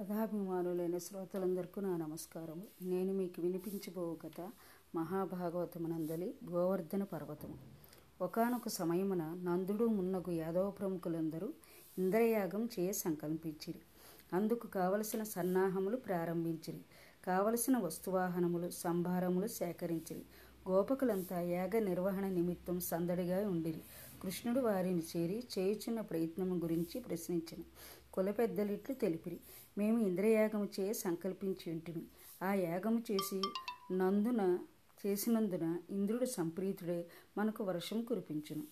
కథాభిమానులైన శ్రోతలందరికీ నా నమస్కారము నేను మీకు వినిపించబో కథ మహాభాగవతమునందలి గోవర్ధన పర్వతము. ఒకనొక సమయమున నందుడు మున్నగు యాదవ ప్రముఖులందరూ ఇంద్రయాగం చేయ సంకల్పించిరి. అందుకు కావలసిన సన్నాహములు ప్రారంభించిరి. కావలసిన వస్తువాహనములు సంభారములు సేకరించిరి. గోపకులంతా యాగ నిర్వహణ నిమిత్తం సందడిగా ఉండిరి కృష్ణుడు వారిని చేరి చేయుచున్న ప్రయత్నము గురించి ప్రశ్నించను. కుల పెద్దలిట్లు తెలిపిరి. మేము ఇంద్రయాగము చే సంకల్పించి ఉంటిమి. ఆ యాగము చేసి నందున చేసినందున ఇంద్రుడు సంప్రీతుడే మనకు వర్షం కురిపించును.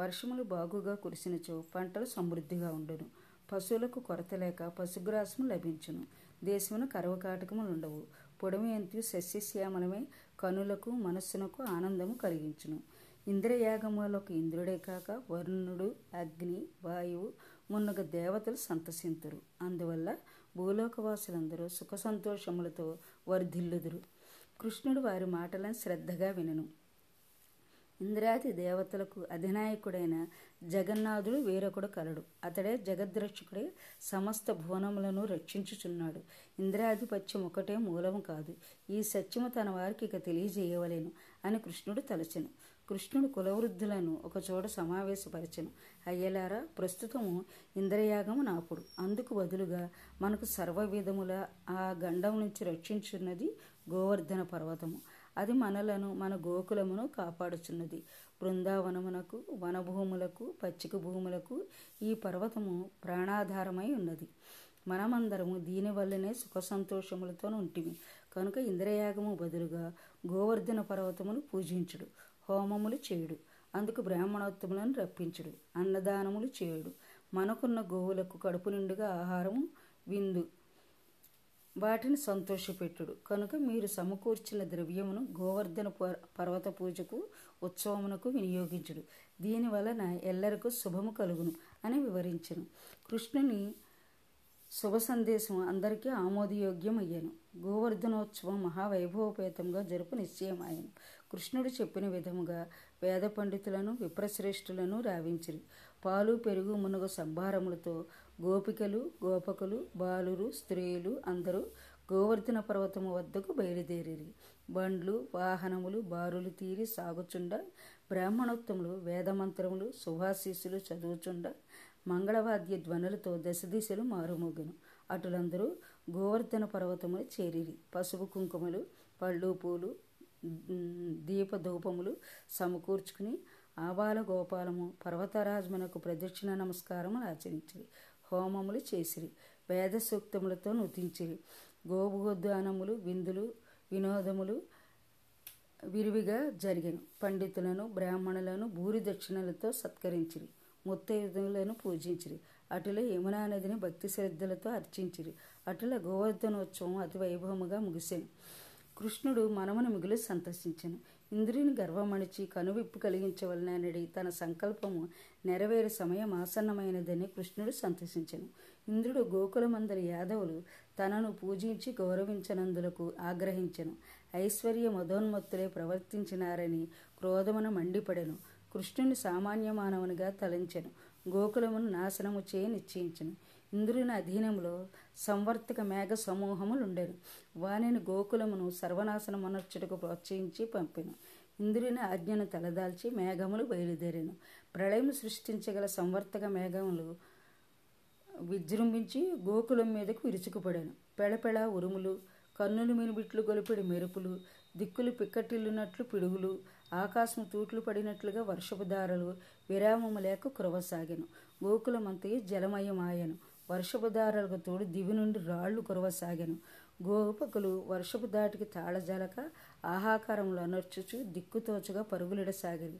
వర్షములు బాగుగా కురిసినచో పంటలు సమృద్ధిగా ఉండును. పశువులకు కొరత లేక పశుగ్రాసము లభించును. దేశమున కరవకాటకములు ఉండవు పొడమి అంతు సస్యశ్యామలమై కనులకు మనస్సునకు ఆనందము కలిగించును. ఇంద్రయాగములకు ఇంద్రుడే కాక వరుణుడు అగ్ని వాయువు మున్నగ దేవతలు సంతసింతురు. అందువల్ల భూలోకవాసులందరూ సుఖ సంతోషములతో వర్ధిల్లుదురు. కృష్ణుడు వారి మాటలను శ్రద్ధగా వినను. ఇంద్రాది దేవతలకు అధినాయకుడైన జగన్నాథుడు వేరొకడు కలడు. అతడే జగద్రక్షకుడే సమస్త భువనములను రక్షించుచున్నాడు. ఇంద్రాధిపత్యం ఒకటే మూలము కాదు. ఈ సత్యము తన వారికి ఇక తెలియజేయవలేను అని కృష్ణుడు తలచెను. కృష్ణుడు కులవృద్ధులను ఒకచోట సమావేశపరచను. అయ్యలారా ప్రస్తుతము ఇంద్రయాగము నాపుడు. అందుకు బదులుగా మనకు సర్వ విధముల ఆ గండం నుంచి రక్షించున్నది గోవర్ధన పర్వతము. అది మనలను మన గోకులమును కాపాడుచున్నది. బృందావనమునకు వనభూములకు పచ్చిక భూములకు ఈ పర్వతము ప్రాణాధారమై ఉన్నది. మనమందరము దీనివల్లనే సుఖ సంతోషములతో ఉంటిమి కనుక ఇంద్రయాగము బదులుగా గోవర్ధన పర్వతమును పూజించుడు. హోమములు చేయుడు. అందుకు బ్రాహ్మణోత్తములను రప్పించుడు. అన్నదానములు చేయుడు. మనకున్న గోవులకు కడుపు నిండుగా ఆహారము విందు. వాటిని సంతోషపెట్టుడు. కనుక మీరు సమకూర్చిన ద్రవ్యమును గోవర్ధన పర్వత పూజకు ఉత్సవమునకు వినియోగించుడు. దీని వలన ఎల్లరికూ శుభము కలుగును అని వివరించను. కృష్ణుని శుభ సందేశం అందరికీ ఆమోదయోగ్యం అయ్యాను గోవర్ధనోత్సవం మహావైభవపేతంగా జరుపు నిశ్చయమాయను. కృష్ణుడు చెప్పిన విధముగా వేద పండితులను విప్రశ్రేష్ఠులను రావించిరి. పాలు పెరుగు మునగ సంభారములతో గోపికలు గోపకులు బాలురు స్త్రీలు అందరూ గోవర్ధన పర్వతము వద్దకు బయలుదేరిరి. బండ్లు వాహనములు బారులు తీరి సాగుచుండ బ్రాహ్మణోత్తములు వేదమంత్రములు సుభాశీసులు చదువుచుండ మంగళవాద్య ధ్వనులతో దశ దిశలు మారుమోగెను. అటులందరూ గోవర్ధన పర్వతములు చేరిరి. పసుపు కుంకుమలు పళ్ళు పూలు దీపధూపములు సమకూర్చుకుని ఆబాల గోపాలము పర్వతరాజమునకు ప్రదక్షిణ నమస్కారములు ఆచరించిరి. హోమములు చేసిరి. వేద సూక్తములతో నృతించిరి. గోభోద్యానములు విందులు వినోదములు విరివిగా జరిగిన. పండితులను బ్రాహ్మణులను భూరి దక్షిణలతో సత్కరించిరి. ముత్తైదులను పూజించిరి. అటుల యమునా నదిని భక్తి శ్రద్ధలతో అర్చించిరి. అటుల గోవర్ధనోత్సవం అతి వైభవముగా ముగిసింది కృష్ణుడు మనమును మిగులు సంతోషించను ఇంద్రుని గర్వమణిచి కనువిప్పు కలిగించవలనడి తన సంకల్పము నెరవేరు సమయం ఆసన్నమైనదని కృష్ణుడు సంతోషించను ఇంద్రుడు గోకులమందరి యాదవులు తనను పూజించి గౌరవించనందులకు ఆగ్రహించను. ఐశ్వర్య మదోన్మత్తులే ప్రవర్తించినారని క్రోధమున మండిపడెను. కృష్ణుని సామాన్య మానవునిగా తలంచెను. గోకులమును నాశనము చేయ నిశ్చయించను. ఇంద్రుని అధీనంలో సంవర్తక మేఘ సమూహములుండెను. వానిని గోకులమును సర్వనాశనమనర్చుటకు ప్రోత్సహించి పంపెను. ఇంద్రుని ఆజ్ఞను తలదాల్చి మేఘములు బయలుదేరాను. ప్రళయం సృష్టించగల సంవర్తక మేఘములు విజృంభించి గోకులం మీదకు విరుచుకుపడాను. పెళపెళ ఉరుములు కన్నులు మినుబిట్లు గొలిపిడి మెరుపులు దిక్కులు పిక్కటిల్లునట్లు పిడుగులు ఆకాశం తూట్లు పడినట్లుగా వర్షపు దారలు విరామము లేక కురవసాగాను. గోకులమంతయు జలమయమాయను. వర్షపు దారాలకు తోడు దివి నుండి రాళ్ళు కురవసాగాను. గోపకులు వర్షపు దాటికి తాళజాలక ఆహాకారంలో అనర్చుచు దిక్కుతోచుగా పరుగులిడసాగిరి.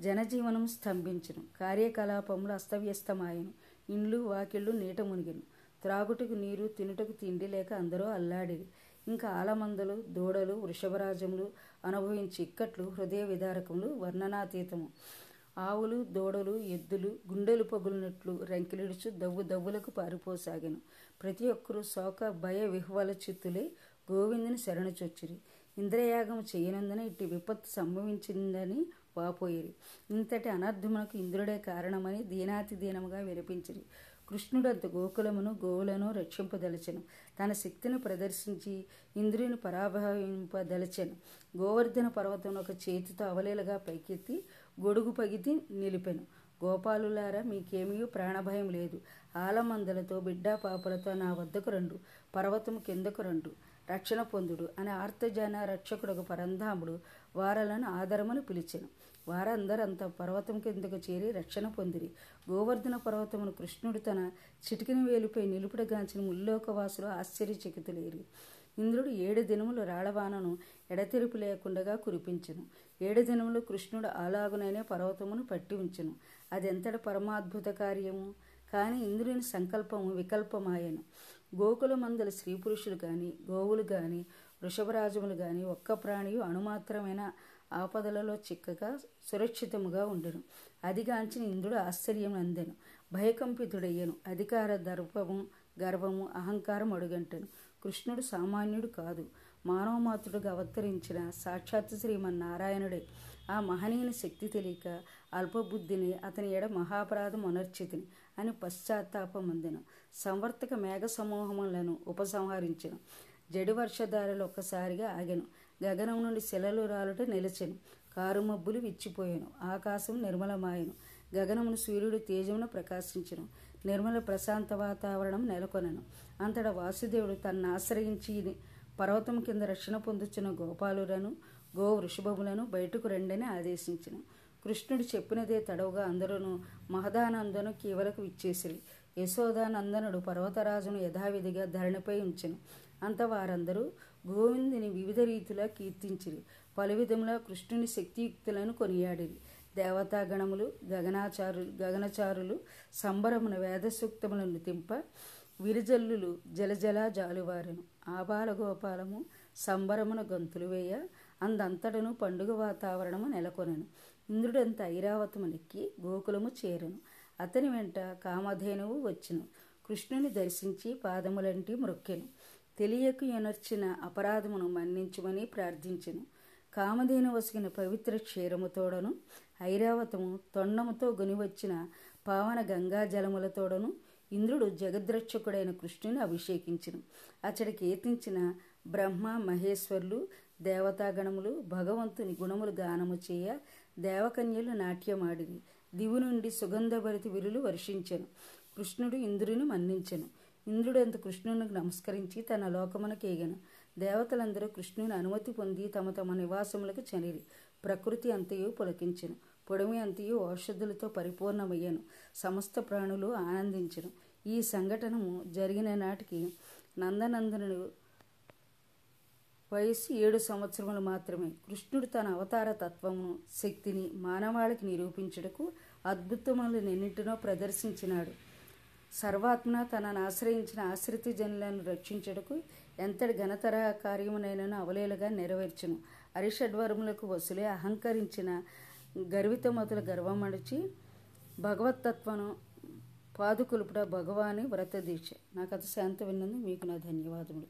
జనజీవనం స్తంభించను. కార్యకలాపములు అస్తవ్యస్తమాయను. ఇండ్లు వాకిళ్ళు నీట మునిగిను. త్రాగుటకు నీరు తినుటకు తిండి లేక అందరూ అల్లాడిరి. ఇంకా ఆలమందలు దూడలు వృషభరాజములు అనుభవించి ఇక్కట్లు హృదయ విదారకములు వర్ణనాతీతము. ఆవులు దూడలు ఎద్దులు గుండెలు పగులినట్లు రంకిలిడుచు దవ్వు దవ్వులకు పారిపోసాగాను. ప్రతి ఒక్కరూ శోక భయ విహ్వల చిత్తులే గోవిందుని శరణచొచ్చిరి. ఇంద్రయాగం చేయనందున ఇట్టి విపత్తు సంభవించిందని వాపోయిరి. ఇంతటి అనర్థమునకు ఇంద్రుడే కారణమని దీనాతి దీనముగా వినిపించిరి. కృష్ణుడు అంత గోకులమును గోవులను రక్షింపదలచెను. తన శక్తిని ప్రదర్శించి ఇంద్రుని పరాభవింపదలచెను. గోవర్ధన పర్వతం ఒక చేతితో అవలేలుగా పైకెత్తి గొడుగు పగితి నిలిపెను. గోపాలులారా మీకేమీ ప్రాణభయం లేదు. ఆలమందలతో బిడ్డా పాపలతో నా వద్దకు రండు. పర్వతం కిందకు రండు. రక్షణ పొందుడు అని ఆర్తజన రక్షకుడు పరంధాముడు వారలను ఆదరమని పిలిచెను. వారందరంతా పర్వతం కిందకు చేరి రక్షణ పొందిరి. గోవర్ధన పర్వతమును కృష్ణుడు తన చిటికిన వేలుపై నిలుపుడగాంచిన ముల్లోకవాసులు ఆశ్చర్యచకితులేరు. ఇంద్రుడు ఏడు దినములు రాళవానను ఎడతెరిపి లేకుండగా కురిపించెను. ఏడు దినములు కృష్ణుడు అలాగునైనే పర్వతమును పట్టి ఉంచెను. అదెంతటి పరమాద్భుత కార్యము? కానీ ఇంద్రుని సంకల్పము వికల్పమాయను. గోకుల మందల స్త్రీ పురుషులు కానీ గోవులు కానీ వృషభరాజములు కానీ ఒక్క ప్రాణియు అణుమాత్రమైన ఆపదలలో చిక్కగా సురక్షితముగా ఉండెను. అదిగాంచిన ఇంద్రుడు ఆశ్చర్యం అందెను భయకంపితుడయ్యను. అధికార దర్పము గర్వము అహంకారం అడుగంటను. కృష్ణుడు సామాన్యుడు కాదు. మానవమాతృడుగా అవతరించిన సాక్షాత్ శ్రీమన్నారాయణుడే. ఆ మహనీయుని శక్తి తెలియక అల్పబుద్ధిని అతని ఎడ మహాపరాధం అనర్చితిని అని పశ్చాత్తాపమందెను. సంవర్తక మేఘ సమూహములను ఉపసంహరించను. జడి వర్షధారలు ఒక్కసారిగా ఆగెను. గగనం నుండి శిలలు రాలుట నిలిచెను. కారు మబ్బులు విచ్చిపోయాను. ఆకాశం నిర్మలమాయను. గగనమును సూర్యుడు తేజమును ప్రకాశించను. నిర్మల ప్రశాంత వాతావరణం నెలకొనను. అంతటా వాసుదేవుడు తన్ను ఆశ్రయించి పర్వతం కింద రక్షణ పొందుచున్న గోపాలులను గో వృషభములను బయటకు రెండని ఆదేశించిన. కృష్ణుడు చెప్పినదే తడవుగా అందరూ మహదానందను కీవలకు ఇచ్చేసిరి యశోదానందనుడు పర్వతరాజును యథావిధిగా ధరణిపై ఉంచెను. అంత వారందరూ గోవిందుని వివిధ రీతిలా కీర్తించిరి. పలు విధములా కృష్ణుని శక్తియుక్తులను కొనియాడిరి. దేవతాగణములు గగనాచారులు గగనచారులు సంబరమున వేదసూక్తములను తింప విరిజల్లులు జలజల జాలువారును ఆబాలగోపాలము సంబరమున గంతులు వేయ అందంతటను పండుగ వాతావరణము నెలకొనెను. ఇంద్రుడంత ఐరావతమునెక్కి గోకులము చేరెను. అతని వెంట కామధేనువు వచ్చెను. కృష్ణుని దర్శించి పాదములంటి మ్రొక్కెను తెలియకు ఎనర్చిన అపరాధమును మన్నించుమని ప్రార్థించెను. కామధేను వసిగిన పవిత్ర క్షీరముతోడను ఐరావతము తొండముతో గొనివచ్చిన పావన గంగా జలములతోడను ఇంద్రుడు జగద్రక్షకుడైన కృష్ణుని అభిషేకించను. అతడికి కీర్తించిన బ్రహ్మ మహేశ్వర్లు దేవతాగణములు భగవంతుని గుణములు గానము చేయ దేవకన్యలు నాట్యమాడివి దివు నుండి సుగంధభరితి విరులు వర్షించెను. కృష్ణుడు ఇంద్రుని మన్నించెను. ఇంద్రుడంత కృష్ణునికి నమస్కరించి తన లోకమునకు ఏగను దేవతలందరూ కృష్ణుని అనుమతి పొంది తమ తమ నివాసములకు చనిరి ప్రకృతి అంతయు పులకించెను. పొడమి అంతయు ఔషధులతో పరిపూర్ణమయ్యను. సమస్త ప్రాణులు ఆనందించను. ఈ సంఘటనము జరిగిన నాటికి నందనందనుడు వయస్సు ఏడు సంవత్సరములు మాత్రమే. కృష్ణుడు తన అవతార తత్వమును శక్తిని మానవాళికి నిరూపించుటకు అద్భుతములనెన్నింటినో ప్రదర్శించినాడు. సర్వాత్మన తనను ఆశ్రయించిన ఆశ్రిత జనులను రక్షించుటకు ఎంతటి ఘనతర కార్యమునైనను అవలేలుగా నెరవేర్చును. అరిషడ్వరములకు వసులే అహంకరించిన గర్వితమతుల గర్వమడిచి భగవత్తత్వను పాదుకొలుపుట భగవాని వ్రత దీక్ష నా కథ శాంత విన్నందుకు మీకు నా ధన్యవాదములు.